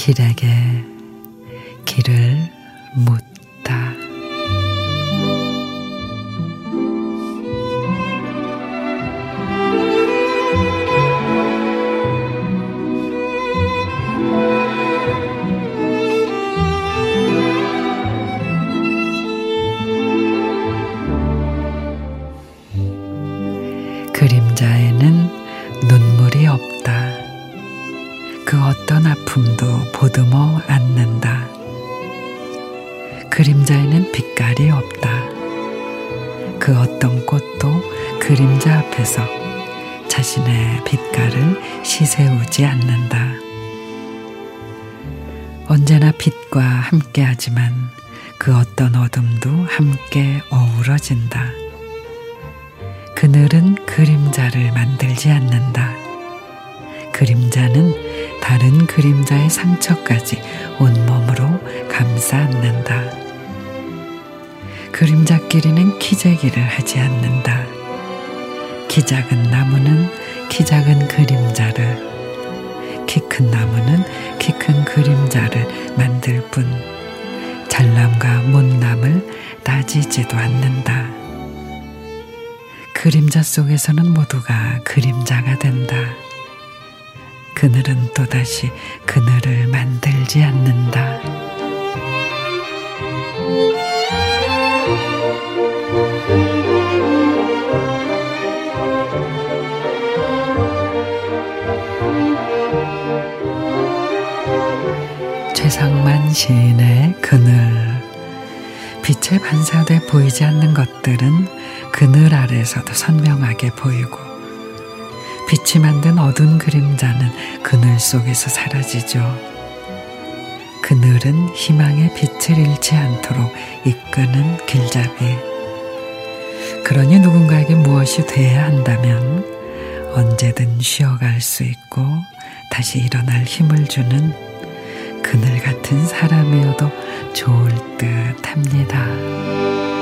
길에게 길을 묻다. 그 어떤 아픔도 보듬어 안는다. 그림자에는 빛깔이 없다. 그 어떤 꽃도 그림자 앞에서 자신의 빛깔을 시세우지 않는다. 언제나 빛과 함께 하지만 그 어떤 어둠도 함께 어우러진다. 그늘은 그림자를 만들지 않는다. 그림자는 다른 그림자의 상처까지 온몸으로 감싸 안는다. 그림자끼리는 기재기를 하지 않는다. 키 작은 나무는 키 작은 그림자를, 키 큰 나무는 키 큰 그림자를 만들 뿐, 잘남과 못남을 따지지도 않는다. 그림자 속에서는 모두가 그림자가 된다. 그늘은 또다시 그늘을 만들지 않는다. 최상만 시인의 그늘 빛에 반사돼 보이지 않는 것들은 그늘 아래서도 선명하게 보이고 빛이 만든 어두운 그림자는 그늘 속에서 사라지죠. 그늘은 희망의 빛을 잃지 않도록 이끄는 길잡이. 그러니 누군가에게 무엇이 돼야 한다면 언제든 쉬어갈 수 있고 다시 일어날 힘을 주는 그늘 같은 사람이어도 좋을 듯 합니다.